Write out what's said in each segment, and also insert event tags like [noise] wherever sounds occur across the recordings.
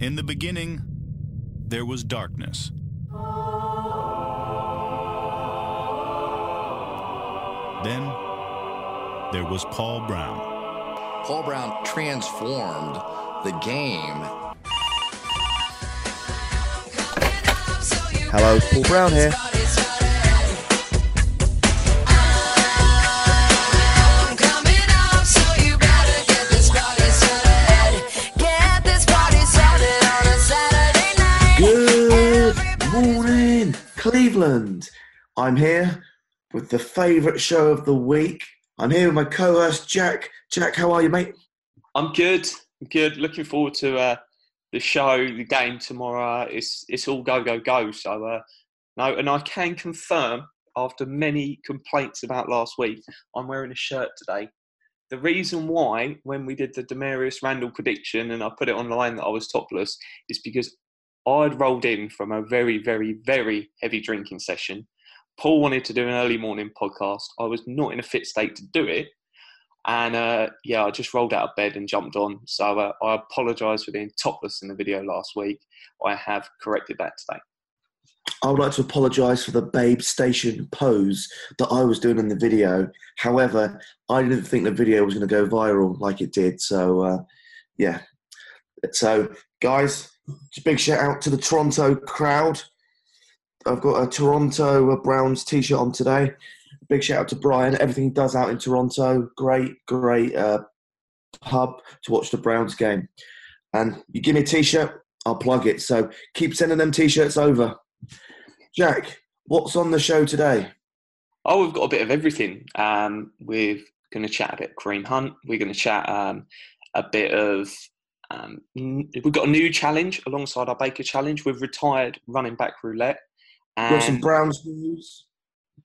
In the beginning, there was darkness. Then, there was Paul Brown. Paul Brown transformed the game. Hello, Paul Brown here. Cleveland. I'm here with the favourite show of the week. I'm here with my co-host Jack. Jack, how are you, mate? I'm good. I'm good. Looking forward to uh, the show, the game tomorrow. It's it's all go go go. So uh, no, and I can confirm after many complaints about last week, I'm wearing a shirt today. The reason why, when we did the Damarious Randall prediction and I put it online that I was topless, is because I'd rolled in from a very, very, very heavy drinking session. Paul wanted to do an early morning podcast. I was not in a fit state to do it. And uh, yeah, I just rolled out of bed and jumped on. So uh, I apologise for being topless in the video last week. I have corrected that today. I would like to apologise for the Babe Station pose that I was doing in the video. However, I didn't think the video was going to go viral like it did. So, uh, yeah. So, guys, big shout out to the Toronto crowd. I've got a Toronto Browns t shirt on today. Big shout out to Brian. Everything he does out in Toronto. Great, great uh, pub to watch the Browns game. And you give me a t shirt, I'll plug it. So keep sending them t shirts over. Jack, what's on the show today? Oh, we've got a bit of everything. Um, we're going to chat a bit Kareem Hunt. We're going to chat um, a bit of. Um, we've got a new challenge alongside our Baker challenge. We've retired running back roulette. Got some Browns news.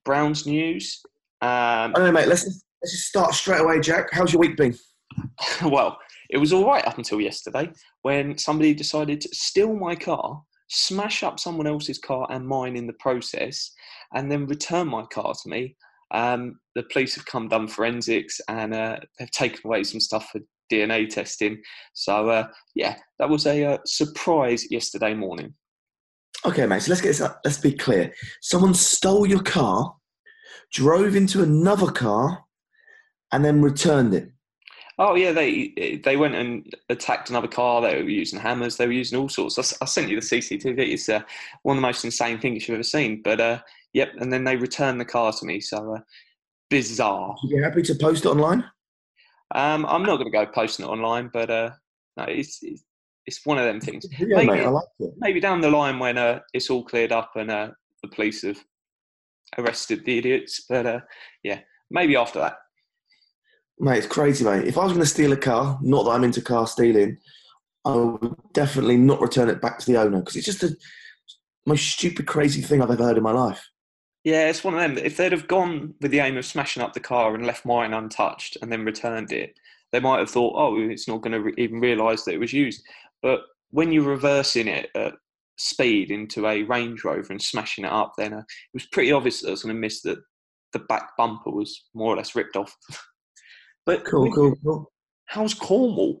Browns news. Um, I know, mate. Let's let's just start straight away, Jack. How's your week been? [laughs] well, it was all right up until yesterday when somebody decided to steal my car, smash up someone else's car and mine in the process, and then return my car to me. Um, the police have come done forensics and uh, they've taken away some stuff for DNA testing. So uh, yeah, that was a uh, surprise yesterday morning. Okay, mate. So let's get this. Up. Let's be clear. Someone stole your car, drove into another car, and then returned it. Oh yeah, they they went and attacked another car. They were using hammers. They were using all sorts. I sent you the CCTV. It's uh, one of the most insane things you've ever seen. But uh, yep, and then they returned the car to me. So uh, bizarre. You happy to post it online? Um, I'm not going to go posting it online, but uh, no, it's, it's it's one of them things. Yeah, Maybe- mate. I like it. Maybe down the line when uh, it's all cleared up and uh, the police have arrested the idiots. But uh, yeah, maybe after that. Mate, it's crazy, mate. If I was going to steal a car, not that I'm into car stealing, I would definitely not return it back to the owner because it's just the most stupid, crazy thing I've ever heard in my life. Yeah, it's one of them. If they'd have gone with the aim of smashing up the car and left mine untouched and then returned it, they might have thought, oh, it's not going to re- even realise that it was used. But when you're reversing it at speed into a Range Rover and smashing it up, then uh, it was pretty obvious that I was going to miss that the back bumper was more or less ripped off. [laughs] but Cool, cool, cool. how's Cornwall?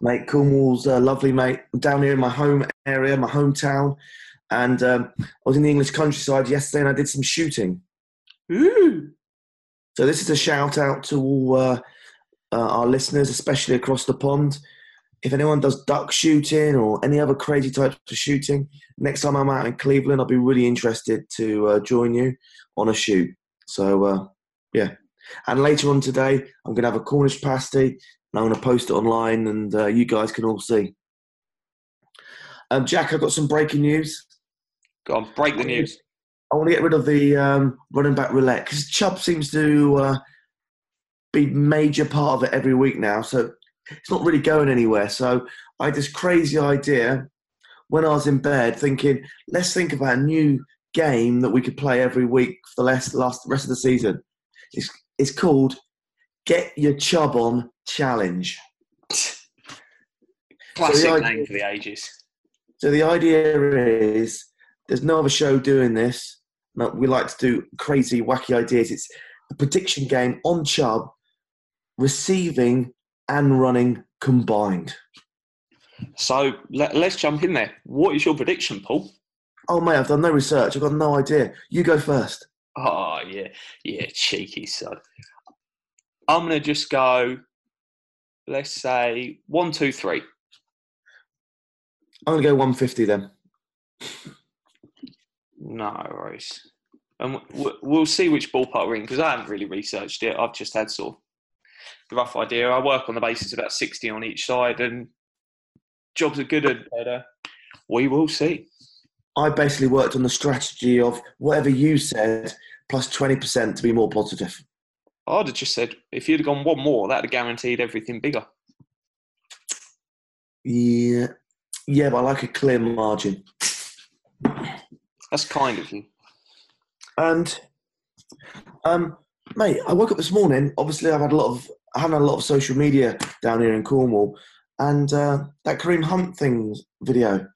Mate, Cornwall's uh, lovely, mate. Down here in my home area, my hometown. And um, I was in the English countryside yesterday and I did some shooting. Ooh. So this is a shout out to all uh, uh, our listeners, especially across the pond. If anyone does duck shooting or any other crazy types of shooting, next time I'm out in Cleveland, I'll be really interested to uh, join you on a shoot. So uh, yeah, and later on today, I'm going to have a Cornish pasty, and I'm going to post it online, and uh, you guys can all see. Um, Jack, I've got some breaking news. Go on, break the news. I want to get rid of the um, running back roulette because Chubb seems to uh, be major part of it every week now. So it's not really going anywhere. So I had this crazy idea when I was in bed, thinking, let's think about a new game that we could play every week for the last, last rest of the season. It's it's called Get Your Chubb On Challenge. Classic I- name for the ages. So the idea is there's no other show doing this. No, we like to do crazy, wacky ideas. It's a prediction game on Chubb, receiving and running combined. So let, us jump in there. What is your prediction, Paul? Oh mate, I've done no research. I've got no idea. You go first. Oh yeah, yeah, cheeky son. I'm gonna just go. Let's say one, two, three. I'm gonna go 150 then. No worries. And we'll see which ballpark we're in because I haven't really researched it. I've just had sort of the rough idea. I work on the basis of about 60 on each side, and jobs are good and better. We will see. I basically worked on the strategy of whatever you said plus 20% to be more positive. I'd have just said if you'd have gone one more, that'd have guaranteed everything bigger. Yeah, yeah, but I like a clear margin. That's kind of you. And, um, mate, I woke up this morning. Obviously, I've had a lot of I haven't had a lot of social media down here in Cornwall, and uh, that Kareem Hunt thing video,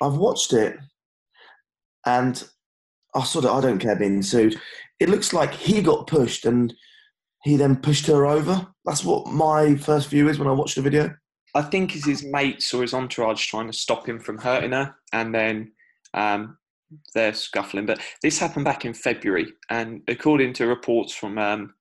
I've watched it, and I sort of I don't care being sued. It looks like he got pushed and he then pushed her over. That's what my first view is when I watched the video. I think it's his mates or his entourage trying to stop him from hurting her, and then um, they're scuffling. But this happened back in February, and according to reports from um,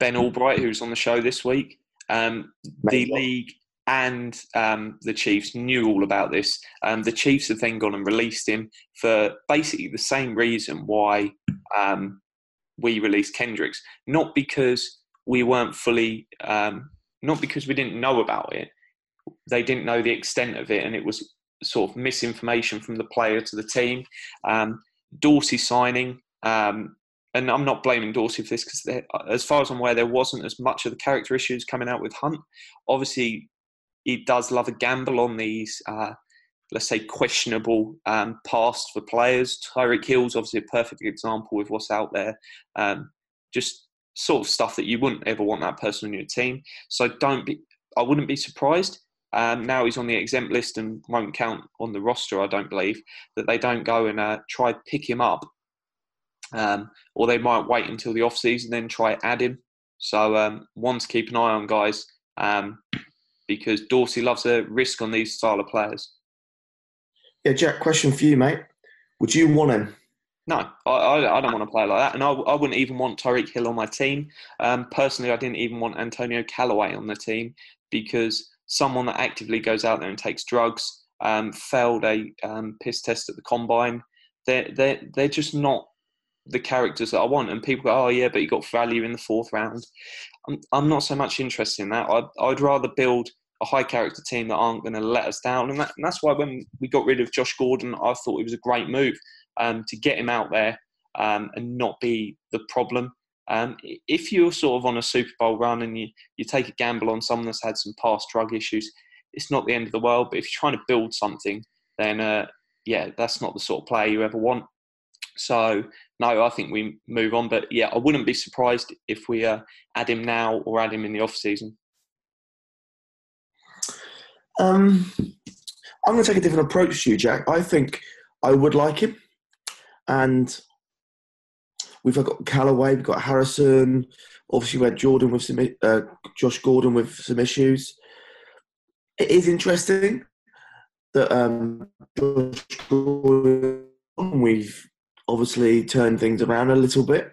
Ben Albright, who's on the show this week, um, the league and um, the Chiefs knew all about this. Um, the Chiefs have then gone and released him for basically the same reason why um, we released Kendricks, not because we weren't fully, um, not because we didn't know about it. They didn't know the extent of it, and it was sort of misinformation from the player to the team. Um, Dorsey signing, um, and I'm not blaming Dorsey for this because, as far as I'm aware, there wasn't as much of the character issues coming out with Hunt. Obviously, he does love a gamble on these, uh, let's say, questionable um, past for players. Tyreek Hill's obviously a perfect example with what's out there. Um, just sort of stuff that you wouldn't ever want that person on your team. So don't be. I wouldn't be surprised um, now he's on the exempt list and won't count on the roster, I don't believe, that they don't go and uh, try pick him up. Um, or they might wait until the off season then try add him. So um, one to keep an eye on, guys, um, because Dorsey loves a risk on these style of players. Yeah, Jack. Question for you, mate. Would you want him? No, I, I, I, don't want to play like that, and I, I wouldn't even want Tyreek Hill on my team. Um, personally, I didn't even want Antonio Callaway on the team because someone that actively goes out there and takes drugs, um, failed a um, piss test at the combine. They're, they're, they're just not the characters that I want. And people go, oh, yeah, but you got value in the fourth round. I'm, I'm not so much interested in that. I'd, I'd rather build a high character team that aren't going to let us down. And, that, and, that's why when we got rid of Josh Gordon, I thought it was a great move um, to get him out there um, and not be the problem. Um, if you're sort of on a Super Bowl run and you, you take a gamble on someone that's had some past drug issues, it's not the end of the world. But if you're trying to build something, then uh, yeah, that's not the sort of player you ever want. So no, I think we move on. But yeah, I wouldn't be surprised if we uh, add him now or add him in the off season. Um, I'm going to take a different approach to you, Jack. I think I would like him, and We've got Callaway, we've got Harrison. Obviously, we had Jordan with some, uh, Josh Gordon with some issues. It is interesting that um, Josh Gordon, we've obviously turned things around a little bit.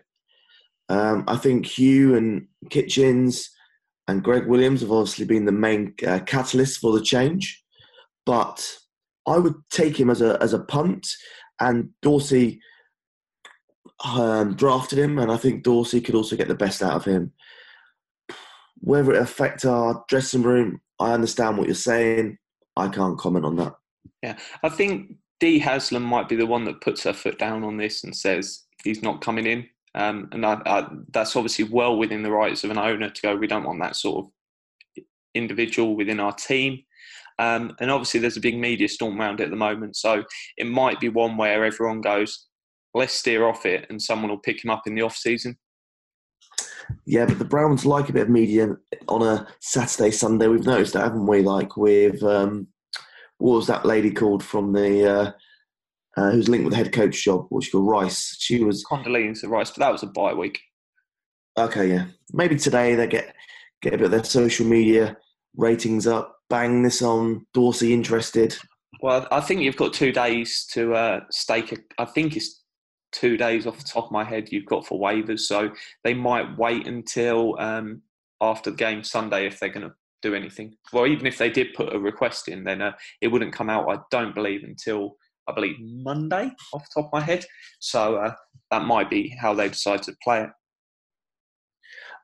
Um, I think Hugh and Kitchens and Gregg Williams have obviously been the main uh, catalyst for the change. But I would take him as a as a punt, and Dorsey um, drafted him, and I think Dorsey could also get the best out of him. Whether it affect our dressing room, I understand what you're saying. I can't comment on that. Yeah, I think Dee Haslam might be the one that puts her foot down on this and says he's not coming in. Um, and I, I, that's obviously well within the rights of an owner to go. We don't want that sort of individual within our team. Um, and obviously, there's a big media storm around it at the moment, so it might be one where everyone goes, let's steer off it and someone will pick him up in the off season. Yeah, but the Browns like a bit of media on a Saturday, Sunday. We've noticed that, haven't we? Like with um, what was that lady called from the uh, uh, who's linked with the head coach job? What's she called? Rice. She was Condoleezza Rice, but that was a bye week. Okay, yeah. Maybe today they get get a bit of their social media ratings up, bang this on? Dorsey interested? Well, I think you've got two days to uh, stake. A, I think it's two days off the top of my head you've got for waivers, so they might wait until um, after the game Sunday if they're going to do anything. Well, even if they did put a request in, then uh, it wouldn't come out. I don't believe until I believe Monday off the top of my head. So uh, that might be how they decide to play it.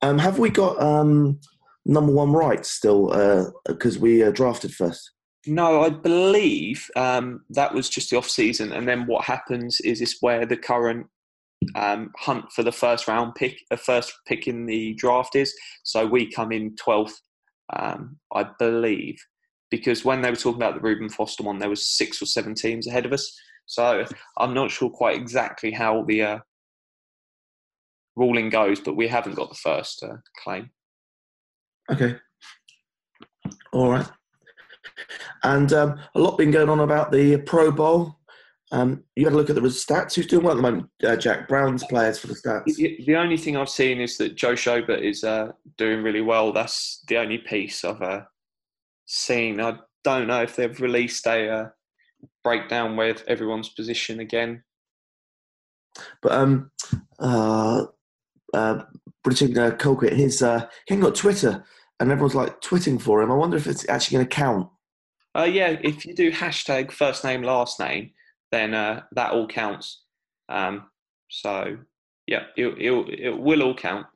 Um, have we got um, number one rights still? Because we uh, drafted first. No, I believe um, that was just the off season, and then what happens is it's where the current um, hunt for the first round pick, the first pick in the draft is. So we come in twelfth, um, I believe, because when they were talking about the Reuben Foster one, there was six or seven teams ahead of us. So I'm not sure quite exactly how the uh, ruling goes, but we haven't got the first uh, claim. Okay. All right. And um, a lot been going on about the Pro Bowl. Um, you had a look at the stats. Who's doing well at the moment, uh, Jack? Brown's players for the stats. The only thing I've seen is that Joe Schobert is uh, doing really well. That's the only piece I've uh, seen. I don't know if they've released a uh, breakdown with everyone's position again. But um, uh, uh, uh, Colquitt, his uh, he ain't got Twitter, and everyone's like twitting for him. I wonder if it's actually going to count. Uh, yeah, if you do hashtag first name last name, then uh, that all counts. Um, so yeah, it, it, it will all count.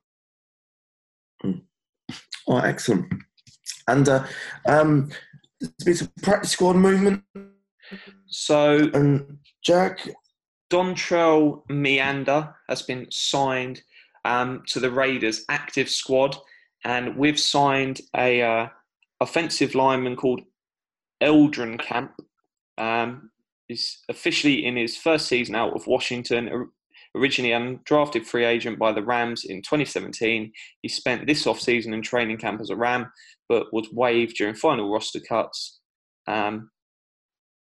Mm. Oh, excellent. And uh, um, there's been some practice squad movement. So and Jack Dontrell Meander has been signed um, to the Raiders active squad, and we've signed a uh, offensive lineman called Eldrin Camp. Um, is officially in his first season out of Washington. Originally undrafted free agent by the Rams in 2017, he spent this offseason in training camp as a Ram, but was waived during final roster cuts. Um,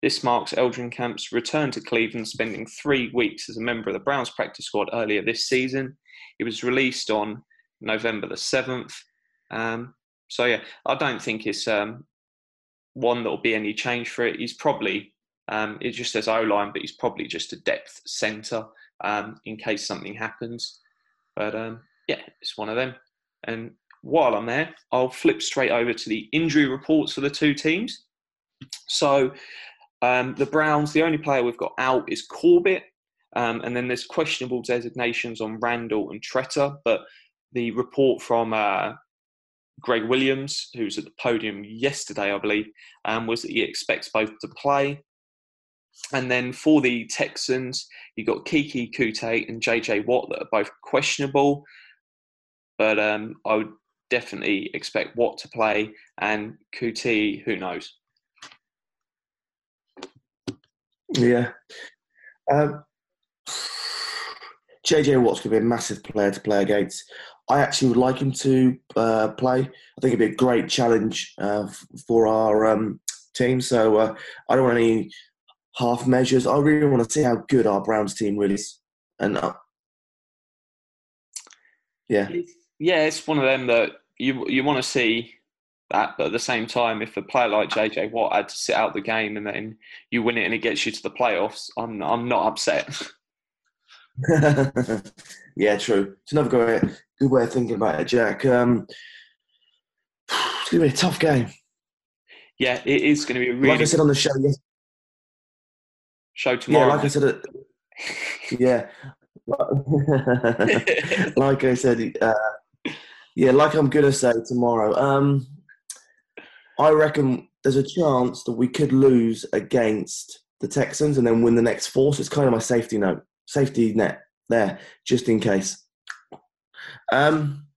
this marks Eldrin Camp's return to Cleveland, spending three weeks as a member of the Browns practice squad earlier this season. He was released on November the 7th. Um, so, yeah, I don't think it's um, one that will be any change for it. He's probably, um, it just says O line, but he's probably just a depth centre um, in case something happens. But um, yeah, it's one of them. And while I'm there, I'll flip straight over to the injury reports for the two teams. So, um, the Browns, the only player we've got out is Corbett. Um, and then there's questionable designations on Randall and Tretter. But the report from uh, Gregg Williams, who's at the podium yesterday, I believe, um, was that he expects both to play. And then for the Texans, you've got Keke Coutee and JJ Watt that are both questionable. But um, I would definitely expect Watt to play, and Coutee, who knows? Yeah. Um, JJ Watt's going to be a massive player to play against. I actually would like him to uh, play. I think it'd be a great challenge uh, for our um, team. So uh, I don't want any half measures. I really want to see how good our Browns team really is. And uh, yeah, yeah, it's one of them that you you want to see that, but at the same time, if a player like JJ Watt had to sit out the game and then you win it and it gets you to the playoffs, I'm I'm not upset. [laughs] yeah, true. It's another good way, of thinking about it, Jack. Um, it's going to be a tough game. Yeah, it is going to be a really. Like I said on the show, yes. Show tomorrow. Yeah, like I said, yeah. [laughs] [laughs] like I said, uh, yeah, like I'm going to say tomorrow. Um, I reckon there's a chance that we could lose against the Texans and then win the next four. So it's kind of my safety note, safety net there, just in case. Um,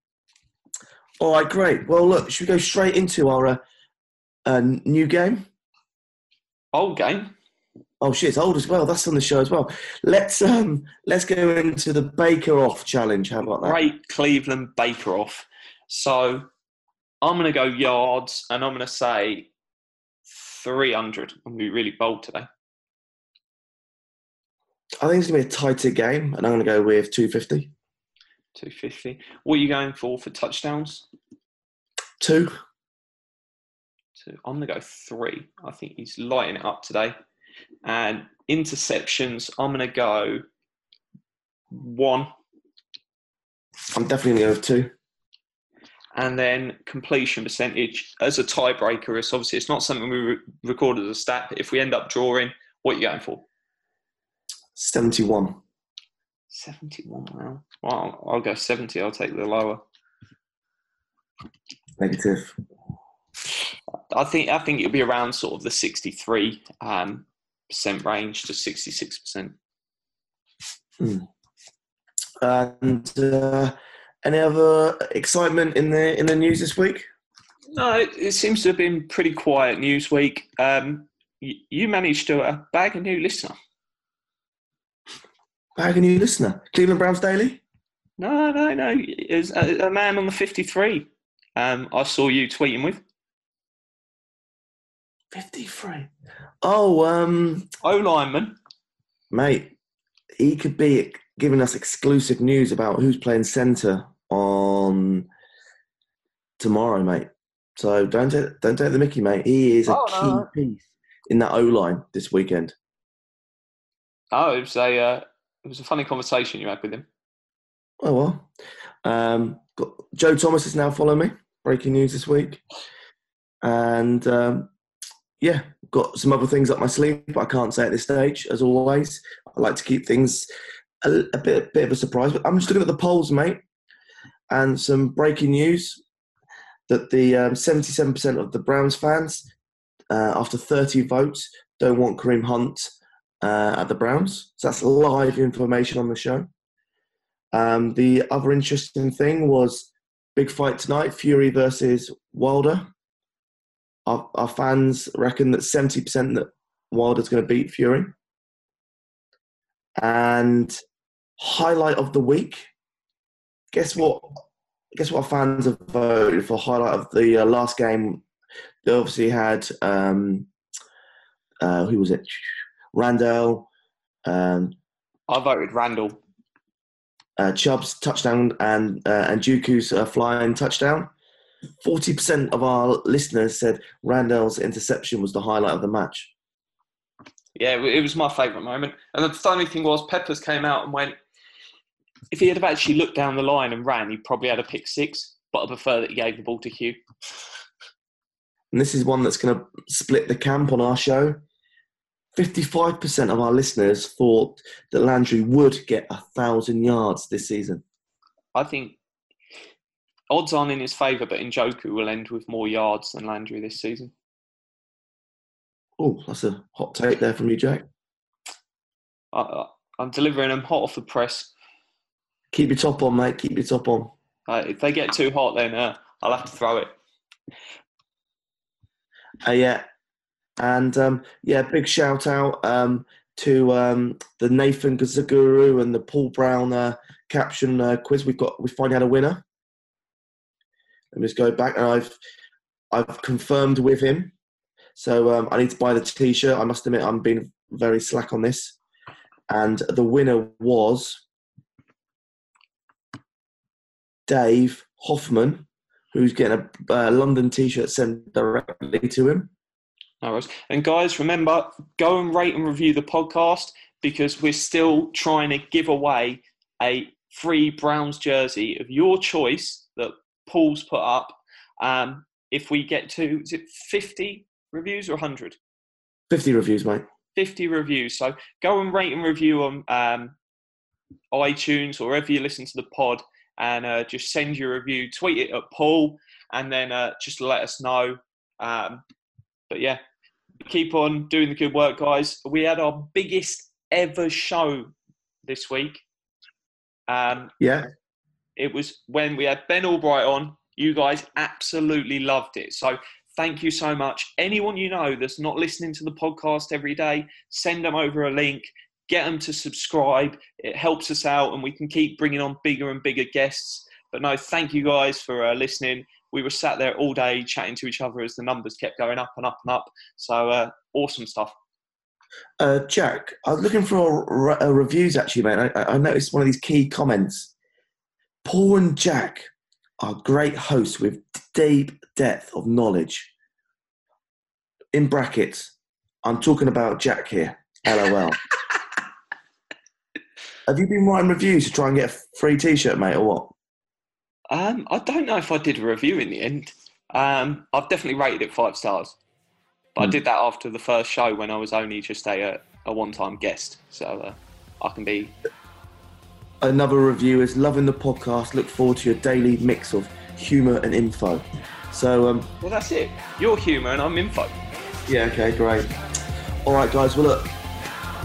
all right, great. Well, look, should we go straight into our uh, uh, new game? Old game. Oh shit, it's old as well. That's on the show as well. Let's um let's go into the Baker Off challenge. How about that? Great Cleveland Baker Off. So I'm going to go yards, and I'm going to say 300. I'm going to be really bold today. I think it's going to be a tighter game, and I'm going to go with 250. 250. What are you going for for touchdowns? Two. two. I'm going to go three. I think he's lighting it up today. And interceptions, I'm going to go one. I'm definitely going to go two. And then completion percentage as a tiebreaker is obviously it's not something we re- record as a stat. But if we end up drawing, what are you going for? 71. 71 now. Well, I'll go 70. I'll take the lower. Negative. I think I think it'll be around sort of the 63 um, percent range to 66 percent. And uh, any other excitement in the in the news this week? No, it, it seems to have been pretty quiet news week. Um, you, you managed to uh, bag a new listener. Bag a new listener. Cleveland Browns Daily. No, no, no. It's a, a man on the 53. Um, I saw you tweeting with. 53. Oh, um, O lineman. mate, he could be giving us exclusive news about who's playing centre on tomorrow, mate. So don't take, don't take the Mickey, mate. He is a Oh, key no. piece in that O line this weekend. Oh, it was a uh, it was a funny conversation you had with him. Oh well. Um, got, Joe Thomas is now following me. Breaking news this week, and um, yeah, got some other things up my sleeve, but I can't say at this stage. As always, I like to keep things a, a bit, bit of a surprise. But I'm just looking at the polls, mate, and some breaking news that the um, 77% of the Browns fans, uh, after 30 votes, don't want Kareem Hunt uh, at the Browns. So that's live information on the show. Um, the other interesting thing was big fight tonight: Fury versus Wilder. Our, our fans reckon that seventy percent that Wilder's going to beat Fury. And highlight of the week. Guess what? Guess what? Our fans have voted for highlight of the uh, last game. They obviously had um, uh, who was it? Randall, um, I voted Randall. Uh, Chubb's touchdown and uh, and Njoku's uh, flying touchdown. Forty percent of our listeners said Randall's interception was the highlight of the match. Yeah, it was my favourite moment. And the funny thing was, Peppers came out and went, if he had have actually looked down the line and ran, he probably had a pick six, but I prefer that he gave the ball to Hugh. And this is one that's going to split the camp on our show. Fifty-five percent of our listeners thought that Landry would get a thousand yards this season. I think odds aren't in his favour, but Njoku will end with more yards than Landry this season. Oh, that's a hot take there from you, Jack. I, I'm delivering them hot off the press. Keep your top on, mate. Keep your top on. Uh, if they get too hot, then uh, I'll have to throw it. Uh, yeah, and um, yeah, big shout out um, to um, the Nathan Gazaguru and the Paul Brown uh, caption uh, quiz. We've got we finally had a winner. Let me just go back, and I've I've confirmed with him. So um, I need to buy the T-shirt. I must admit, I'm being very slack on this. And the winner was Dave Hoffman, who's getting a uh, London T-shirt sent directly to him. No worries. And guys, remember, go and rate and review the podcast because we're still trying to give away a free Browns jersey of your choice that Paul's put up. Um, if we get to, is it 50 reviews or 100? 50 reviews, mate. 50 reviews. So go and rate and review on um, iTunes or wherever you listen to the pod and uh, just send your review, tweet it at Paul, and then uh, just let us know. Um, but yeah, keep on doing the good work, guys. We had our biggest ever show this week. Um, Yeah. it was when we had Ben Albright on. You guys absolutely loved it. So thank you so much. Anyone you know that's not listening to the podcast every day, send them over a link. Get them to subscribe. It helps us out, and we can keep bringing on bigger and bigger guests. But no, thank you guys for uh, listening. We were sat there all day chatting to each other as the numbers kept going up and up and up. So uh, awesome stuff. Uh, Jack, I was looking for uh, reviews actually, mate. I, I noticed one of these key comments. Paul and Jack are great hosts with deep depth of knowledge. in brackets. I'm talking about Jack here. LOL. [laughs] Have you been writing reviews to try and get a free T-shirt, mate, or what? Um, I don't know if I did a review in the end. Um, I've definitely rated it five stars, but I Hmm. did that after the first show when I was only just a a one-time guest, so uh, I can be. Another review is loving the podcast. Look forward to your daily mix of humour and info. So, um, Well, that's it. You're humour and I'm info. yeah, okay, great. All right, guys. Well, look,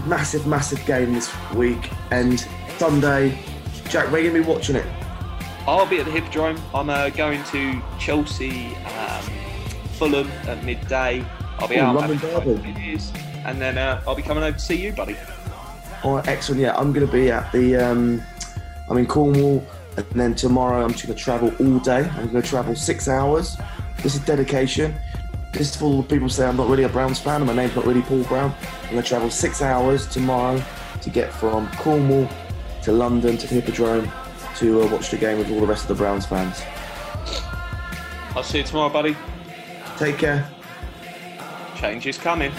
massive, massive game this week and Sunday. Jack, where are you gonna be watching it? I'll be at the Hippodrome. I'm uh, going to Chelsea, um, Fulham at midday. I'll be Ooh, out London derby. and then uh, I'll be coming over to see you, buddy. All right, excellent. Yeah, I'm going to be at the. Um, I'm in Cornwall, and then tomorrow I'm just going to travel all day. I'm going to travel six hours. This is dedication. This is for all the people say I'm not really a Browns fan and my name's not really Paul Brown. I'm going to travel six hours tomorrow to get from Cornwall to London to the Hippodrome to uh, watch the game with all the rest of the Browns fans. I'll see you tomorrow, buddy. Take care. Change is coming.